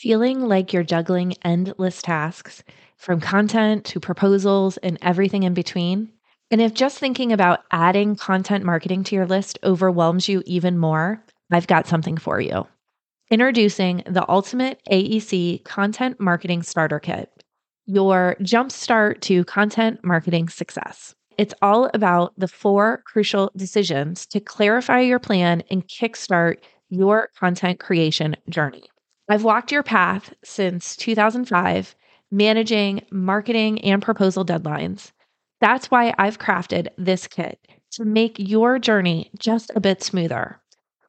Feeling like you're juggling endless tasks from content to proposals and everything in between? And if just thinking about adding content marketing to your list overwhelms you even more, I've got something for you. Introducing the Ultimate AEC Content Marketing Starter Kit, your jumpstart to content marketing success. It's all about the four crucial decisions to clarify your plan and kickstart your content creation journey. I've walked your path since 2005, managing marketing and proposal deadlines. That's why I've crafted this kit to make your journey just a bit smoother.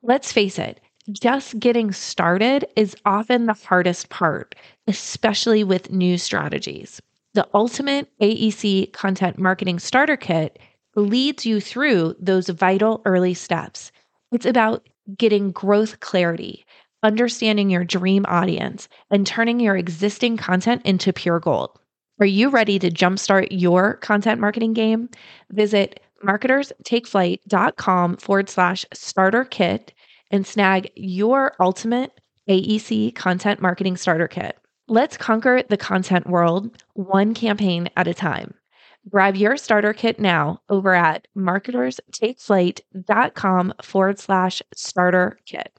Let's face it, just getting started is often the hardest part, especially with new strategies. The Ultimate AEC Content Marketing Starter Kit leads you through those vital early steps. It's about getting growth clarity, understanding your dream audience, and turning your existing content into pure gold. Are you ready to jumpstart your content marketing game? Visit marketerstakeflight.com forward slash starter kit and snag your ultimate AEC content marketing starter kit. Let's conquer the content world one campaign at a time. Grab your starter kit now over at marketerstakeflight.com forward slash starter kit.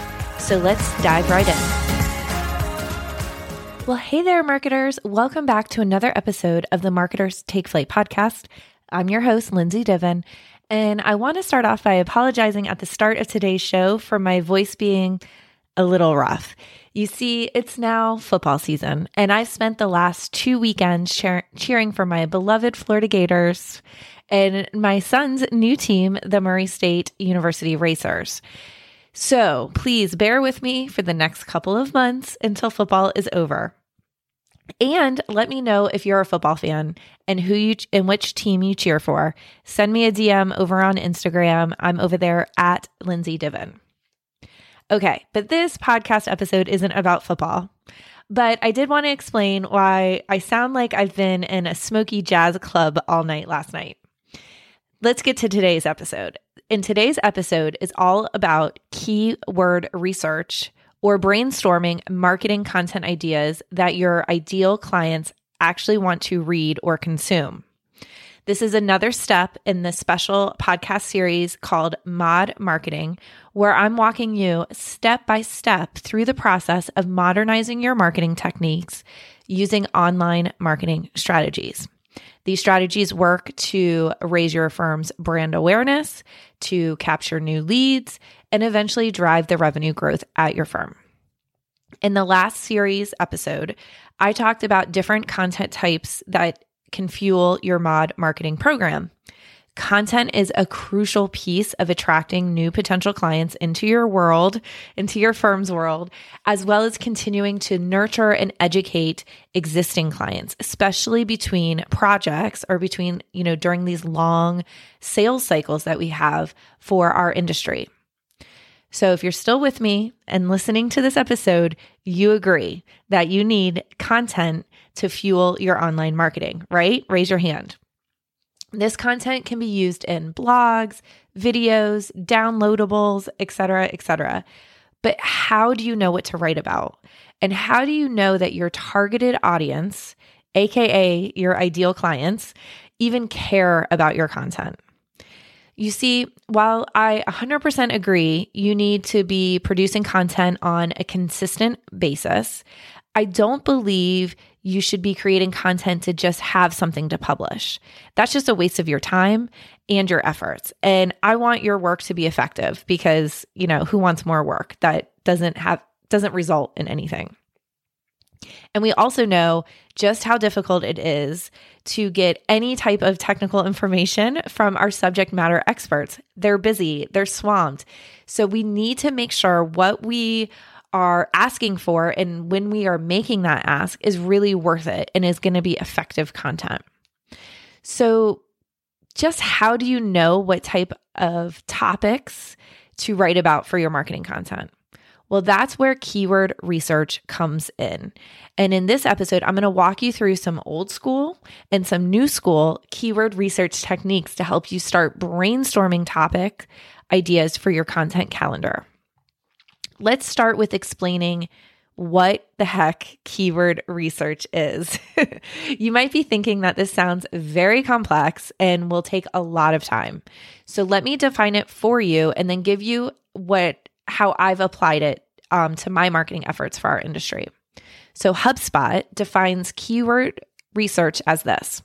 So let's dive right in. Well, hey there, marketers. Welcome back to another episode of the Marketers Take Flight podcast. I'm your host, Lindsay Diven, and I want to start off by apologizing at the start of today's show for my voice being a little rough. You see, it's now football season, and I've spent the last two weekends cheer- cheering for my beloved Florida Gators and my son's new team, the Murray State University Racers. So please bear with me for the next couple of months until football is over. And let me know if you're a football fan and who you and which team you cheer for. Send me a DM over on Instagram. I'm over there at Lindsay Diven. Okay, but this podcast episode isn't about football. But I did want to explain why I sound like I've been in a smoky jazz club all night last night. Let's get to today's episode. In today's episode is all about keyword research or brainstorming marketing content ideas that your ideal clients actually want to read or consume. This is another step in the special podcast series called Mod Marketing, where I'm walking you step by step through the process of modernizing your marketing techniques using online marketing strategies. These strategies work to raise your firm's brand awareness, to capture new leads, and eventually drive the revenue growth at your firm. In the last series episode, I talked about different content types that can fuel your mod marketing program. Content is a crucial piece of attracting new potential clients into your world, into your firm's world, as well as continuing to nurture and educate existing clients, especially between projects or between, you know, during these long sales cycles that we have for our industry. So if you're still with me and listening to this episode, you agree that you need content to fuel your online marketing, right? Raise your hand. This content can be used in blogs, videos, downloadables, etc., etc. But how do you know what to write about? And how do you know that your targeted audience, aka your ideal clients, even care about your content? You see, while I 100% agree you need to be producing content on a consistent basis, I don't believe you should be creating content to just have something to publish. That's just a waste of your time and your efforts. And I want your work to be effective because, you know, who wants more work that doesn't have doesn't result in anything. And we also know just how difficult it is to get any type of technical information from our subject matter experts. They're busy, they're swamped. So we need to make sure what we are asking for and when we are making that ask is really worth it and is going to be effective content. So, just how do you know what type of topics to write about for your marketing content? Well, that's where keyword research comes in. And in this episode, I'm going to walk you through some old school and some new school keyword research techniques to help you start brainstorming topic ideas for your content calendar. Let's start with explaining what the heck keyword research is. you might be thinking that this sounds very complex and will take a lot of time. So let me define it for you and then give you what how I've applied it um, to my marketing efforts for our industry. So, HubSpot defines keyword research as this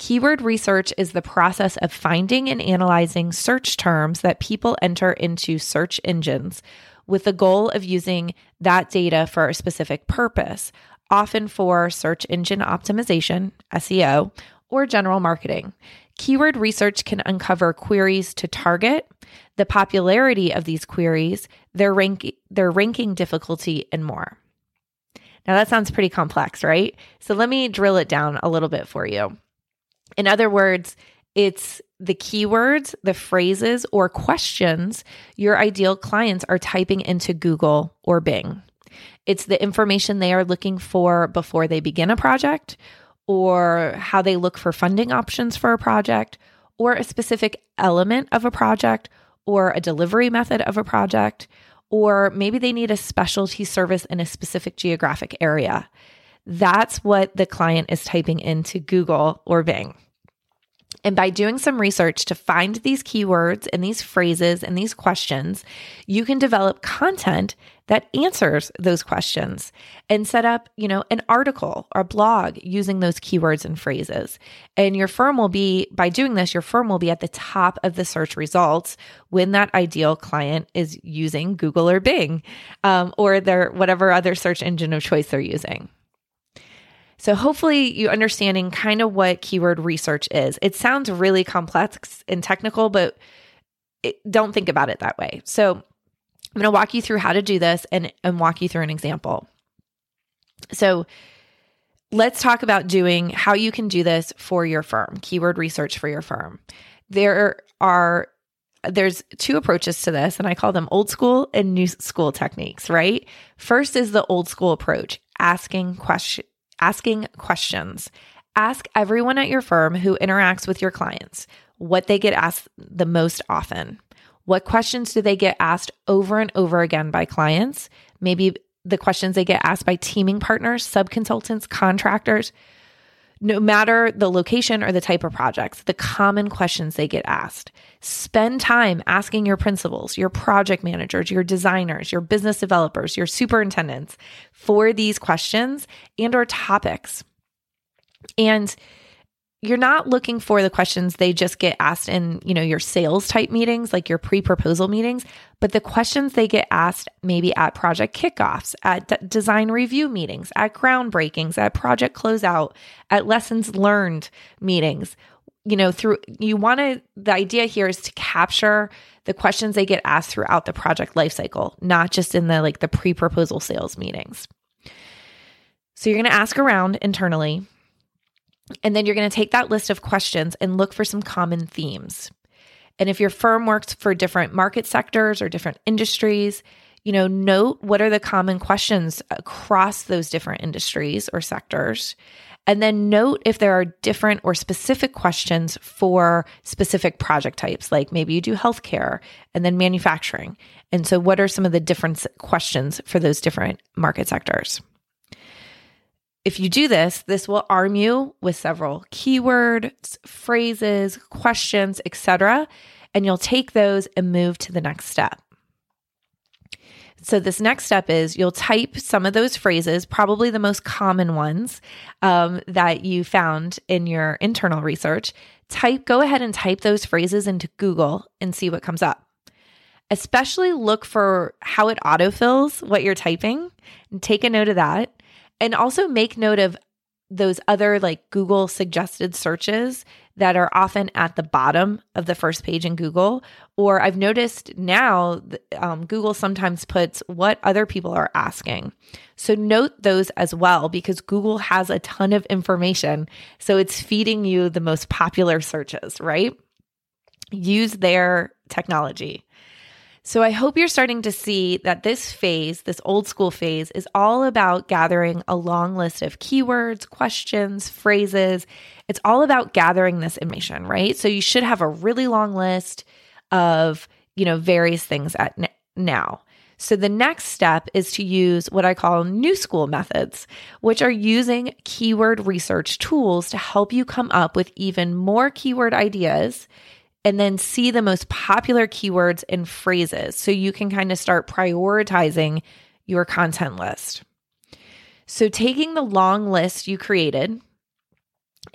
Keyword research is the process of finding and analyzing search terms that people enter into search engines with the goal of using that data for a specific purpose, often for search engine optimization, SEO, or general marketing. Keyword research can uncover queries to target, the popularity of these queries, their rank, their ranking difficulty, and more. Now that sounds pretty complex, right? So let me drill it down a little bit for you. In other words, it's the keywords, the phrases, or questions your ideal clients are typing into Google or Bing. It's the information they are looking for before they begin a project or how they look for funding options for a project, or a specific element of a project, or a delivery method of a project, or maybe they need a specialty service in a specific geographic area. That's what the client is typing into Google or Bing. And by doing some research to find these keywords and these phrases and these questions, you can develop content that answers those questions and set up, you know, an article or blog using those keywords and phrases. And your firm will be by doing this, your firm will be at the top of the search results when that ideal client is using Google or Bing um, or their whatever other search engine of choice they're using. So hopefully you understanding kind of what keyword research is. It sounds really complex and technical, but it, don't think about it that way. So I'm going to walk you through how to do this and, and walk you through an example. So let's talk about doing how you can do this for your firm, keyword research for your firm. There are there's two approaches to this and I call them old school and new school techniques, right? First is the old school approach, asking question asking questions. Ask everyone at your firm who interacts with your clients what they get asked the most often. What questions do they get asked over and over again by clients? Maybe the questions they get asked by teaming partners, subconsultants, contractors. No matter the location or the type of projects, the common questions they get asked. Spend time asking your principals, your project managers, your designers, your business developers, your superintendents for these questions and or topics. And you're not looking for the questions they just get asked in, you know, your sales type meetings, like your pre-proposal meetings, but the questions they get asked maybe at project kickoffs, at d- design review meetings, at groundbreakings, at project closeout, at lessons learned meetings. You know, through you want to the idea here is to capture the questions they get asked throughout the project lifecycle, not just in the like the pre-proposal sales meetings. So you're going to ask around internally and then you're going to take that list of questions and look for some common themes. And if your firm works for different market sectors or different industries, you know, note what are the common questions across those different industries or sectors. And then note if there are different or specific questions for specific project types, like maybe you do healthcare and then manufacturing. And so, what are some of the different questions for those different market sectors? If you do this, this will arm you with several keywords, phrases, questions, etc., and you'll take those and move to the next step. So, this next step is you'll type some of those phrases, probably the most common ones um, that you found in your internal research. Type, go ahead and type those phrases into Google and see what comes up. Especially look for how it autofills what you're typing and take a note of that. And also make note of those other like Google suggested searches that are often at the bottom of the first page in Google. Or I've noticed now um, Google sometimes puts what other people are asking. So note those as well because Google has a ton of information. So it's feeding you the most popular searches, right? Use their technology. So I hope you're starting to see that this phase, this old school phase, is all about gathering a long list of keywords, questions, phrases. It's all about gathering this information, right? So you should have a really long list of, you know, various things at n- now. So the next step is to use what I call new school methods, which are using keyword research tools to help you come up with even more keyword ideas and then see the most popular keywords and phrases so you can kind of start prioritizing your content list. So, taking the long list you created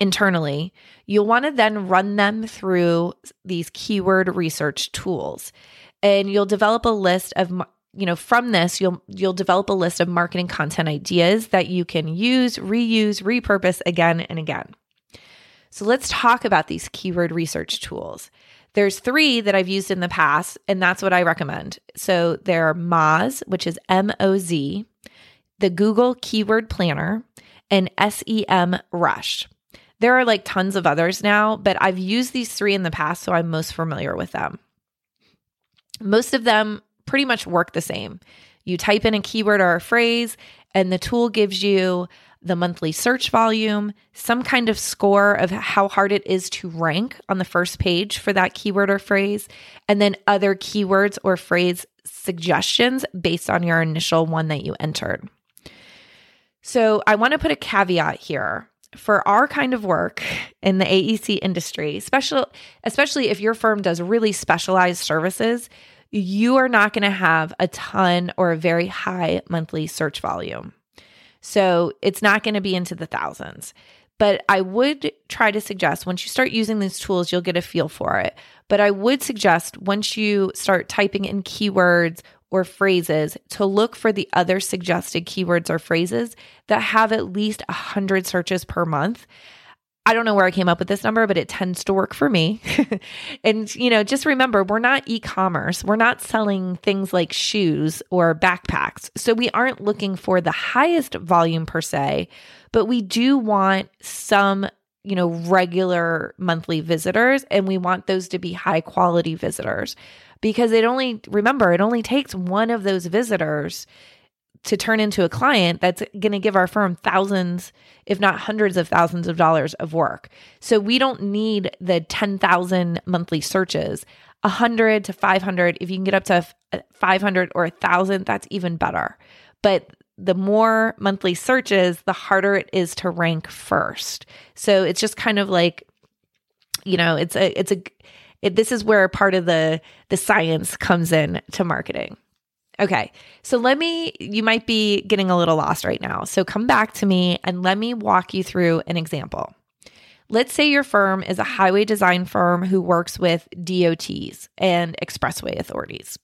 internally, you'll want to then run them through these keyword research tools. And you'll develop a list of you know from this you'll you'll develop a list of marketing content ideas that you can use, reuse, repurpose again and again. So let's talk about these keyword research tools. There's three that I've used in the past, and that's what I recommend. So there are Moz, which is M O Z, the Google Keyword Planner, and SEM Rush. There are like tons of others now, but I've used these three in the past, so I'm most familiar with them. Most of them pretty much work the same. You type in a keyword or a phrase, and the tool gives you the monthly search volume, some kind of score of how hard it is to rank on the first page for that keyword or phrase, and then other keywords or phrase suggestions based on your initial one that you entered. So, I want to put a caveat here. For our kind of work in the AEC industry, special, especially if your firm does really specialized services, you are not going to have a ton or a very high monthly search volume. So it's not going to be into the thousands. But I would try to suggest once you start using these tools, you'll get a feel for it. But I would suggest once you start typing in keywords or phrases to look for the other suggested keywords or phrases that have at least 100 searches per month. I don't know where I came up with this number, but it tends to work for me. and, you know, just remember, we're not e commerce. We're not selling things like shoes or backpacks. So we aren't looking for the highest volume per se, but we do want some, you know, regular monthly visitors. And we want those to be high quality visitors because it only, remember, it only takes one of those visitors to turn into a client that's going to give our firm thousands, if not hundreds of thousands of dollars of work. So we don't need the 10,000 monthly searches. 100 to 500, if you can get up to uh, 500 or 1,000, that's even better. But the more monthly searches, the harder it is to rank first. So it's just kind of like, you know, it's a, it's a, it, this is where part of the the science comes in to marketing. Okay. So let me, you might be getting a little lost right now. So come back to me and let me walk you through an example. Let's say your firm is a highway design firm who works with DOTs and expressway authorities.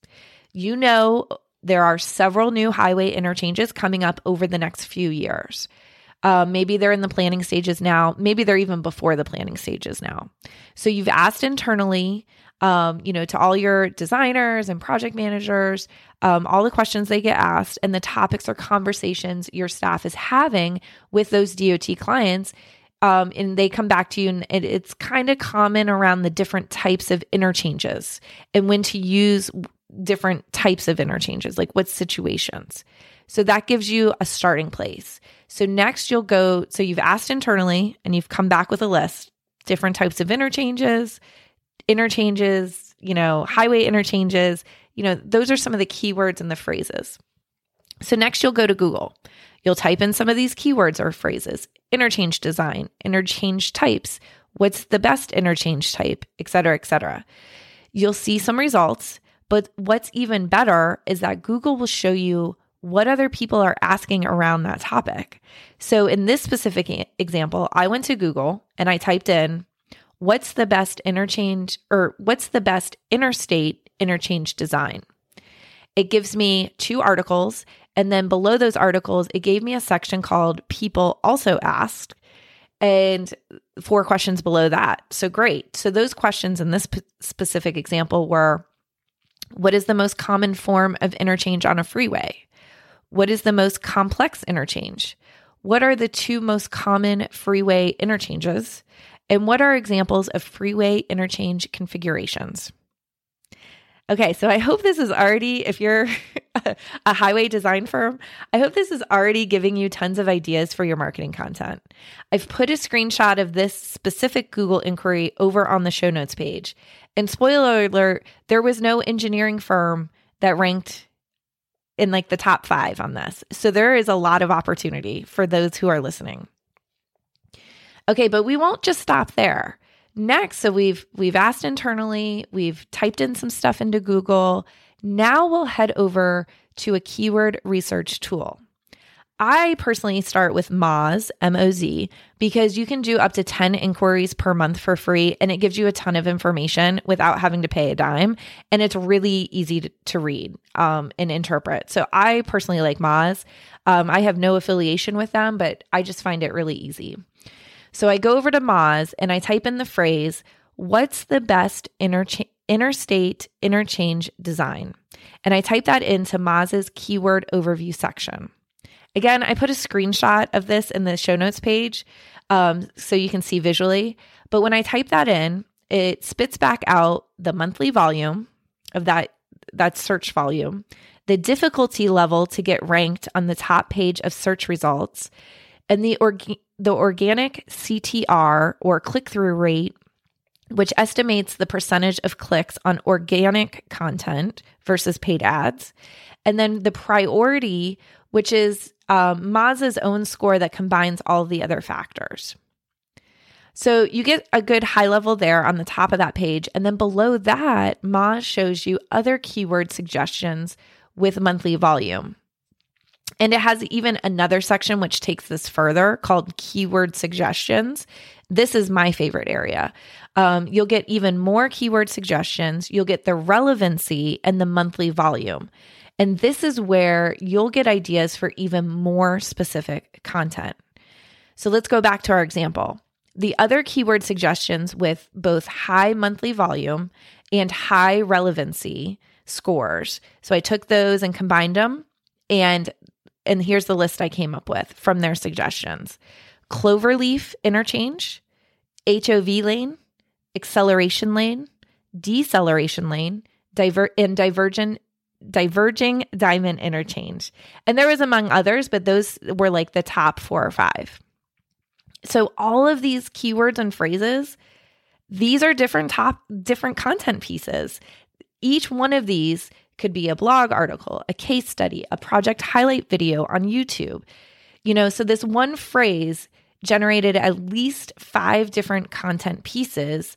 You know, there are several new highway interchanges coming up over the next few years. Uh, maybe they're in the planning stages now. Maybe they're even before the planning stages now. So you've asked internally um, you know, to all your designers and project managers, um, all the questions they get asked, and the topics or conversations your staff is having with those DOT clients. Um, and they come back to you, and it, it's kind of common around the different types of interchanges and when to use different types of interchanges, like what situations. So that gives you a starting place. So next, you'll go. So you've asked internally, and you've come back with a list different types of interchanges interchanges, you know, highway interchanges, you know, those are some of the keywords and the phrases. So next you'll go to Google. You'll type in some of these keywords or phrases, interchange design, interchange types, what's the best interchange type, et cetera, et cetera. You'll see some results, but what's even better is that Google will show you what other people are asking around that topic. So in this specific example, I went to Google and I typed in what's the best interchange or what's the best interstate interchange design? It gives me two articles And then below those articles, it gave me a section called People Also Asked and four questions below that. So great. So those questions in this p- specific example were what is the most common form of interchange on a freeway? What is the most complex interchange? What are the two most common freeway interchanges? And what are examples of freeway interchange configurations? Okay, so I hope this is already, if you're a highway design firm, I hope this is already giving you tons of ideas for your marketing content. I've put a screenshot of this specific Google inquiry over on the show notes page. And spoiler alert, there was no engineering firm that ranked in like the top five on this. So there is a lot of opportunity for those who are listening. Okay, but we won't just stop there. Next, so we've we've asked internally, we've typed in some stuff into Google. Now we'll head over to a keyword research tool. I personally start with Moz, M O Z, because you can do up to 10 inquiries per month for free and it gives you a ton of information without having to pay a dime. And it's really easy to, to read um, and interpret. So I personally like Moz. Um, I have no affiliation with them, but I just find it really easy. So I go over to Moz and I type in the phrase, What's the best intercha- interstate interchange design? And I type that into Moz's keyword overview section. Again, I put a screenshot of this in the show notes page um, so you can see visually. But when I type that in, it spits back out the monthly volume of that that search volume, the difficulty level to get ranked on the top page of search results, and the org- the organic CTR or click through rate, which estimates the percentage of clicks on organic content versus paid ads. And then the priority, which is um, Moz's own score that combines all the other factors. So you get a good high level there on the top of that page. And then below that, Moz shows you other keyword suggestions with monthly volume. And it has even another section which takes this further called keyword suggestions. This is my favorite area. Um, you'll get even more keyword suggestions. You'll get the relevancy and the monthly volume. And this is where you'll get ideas for even more specific content. So let's go back to our example. The other keyword suggestions with both high monthly volume and high relevancy scores. So I took those and combined them. And and here's the list I came up with from their suggestions Cloverleaf interchange, HOV lane, acceleration lane, deceleration lane, diver- and divergent diverging diamond interchange. And there was among others, but those were like the top 4 or 5. So all of these keywords and phrases, these are different top different content pieces. Each one of these could be a blog article, a case study, a project highlight video on YouTube. You know, so this one phrase generated at least five different content pieces,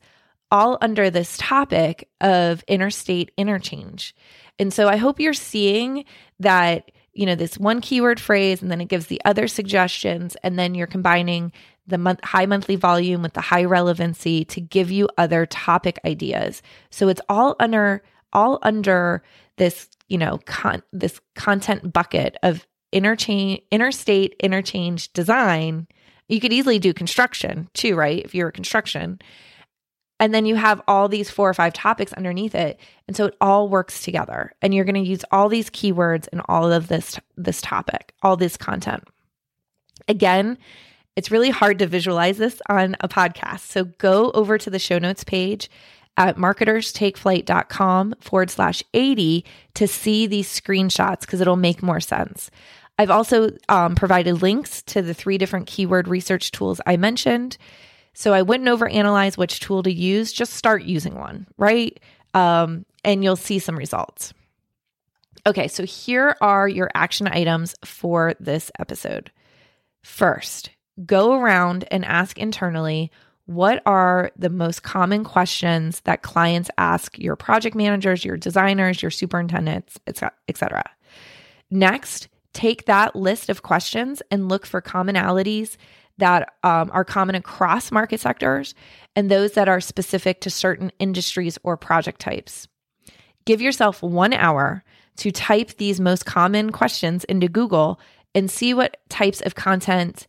all under this topic of interstate interchange. And so I hope you're seeing that, you know, this one keyword phrase, and then it gives the other suggestions, and then you're combining the month, high monthly volume with the high relevancy to give you other topic ideas. So it's all under all under this, you know, con- this content bucket of interchange interstate interchange design. You could easily do construction too, right? If you're a construction. And then you have all these four or five topics underneath it. And so it all works together. And you're going to use all these keywords and all of this this topic, all this content. Again, it's really hard to visualize this on a podcast. So go over to the show notes page at marketerstakeflight.com forward slash 80 to see these screenshots because it'll make more sense. I've also um, provided links to the three different keyword research tools I mentioned. So I wouldn't overanalyze which tool to use, just start using one, right? Um, and you'll see some results. Okay, so here are your action items for this episode. First, go around and ask internally what are the most common questions that clients ask your project managers, your designers, your superintendents, etc. Next, take that list of questions and look for commonalities that um, are common across market sectors and those that are specific to certain industries or project types. Give yourself one hour to type these most common questions into Google and see what types of content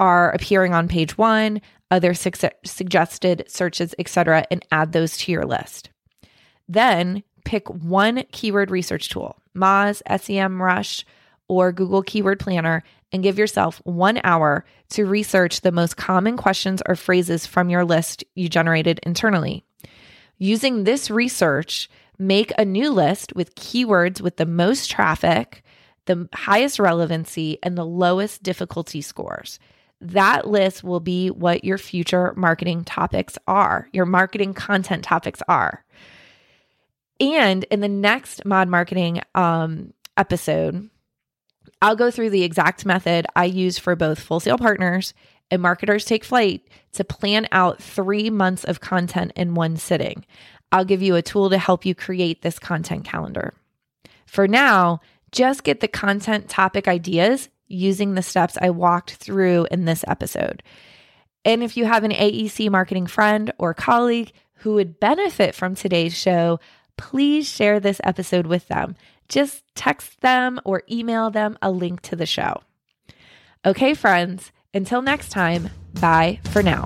are appearing on page one, other su- suggested searches, etc., and add those to your list. Then pick one keyword research tool, Moz, SEMrush, or Google Keyword Planner, and give yourself one hour to research the most common questions or phrases from your list you generated internally. Using this research, make a new list with keywords with the most traffic, the highest relevancy, and the lowest difficulty scores. That list will be what your future marketing topics are, your marketing content topics are. And in the next mod marketing um, episode, I'll go through the exact method I use for both Fullsail Partners and Marketers Take Flight to plan out three months of content in one sitting. I'll give you a tool to help you create this content calendar. For now, just get the content topic ideas using the steps I walked through in this episode. And if you have an AEC marketing friend or colleague who would benefit from today's show, please share this episode with them. Just text them or email them a link to the show. Okay, friends, until next time, bye for now.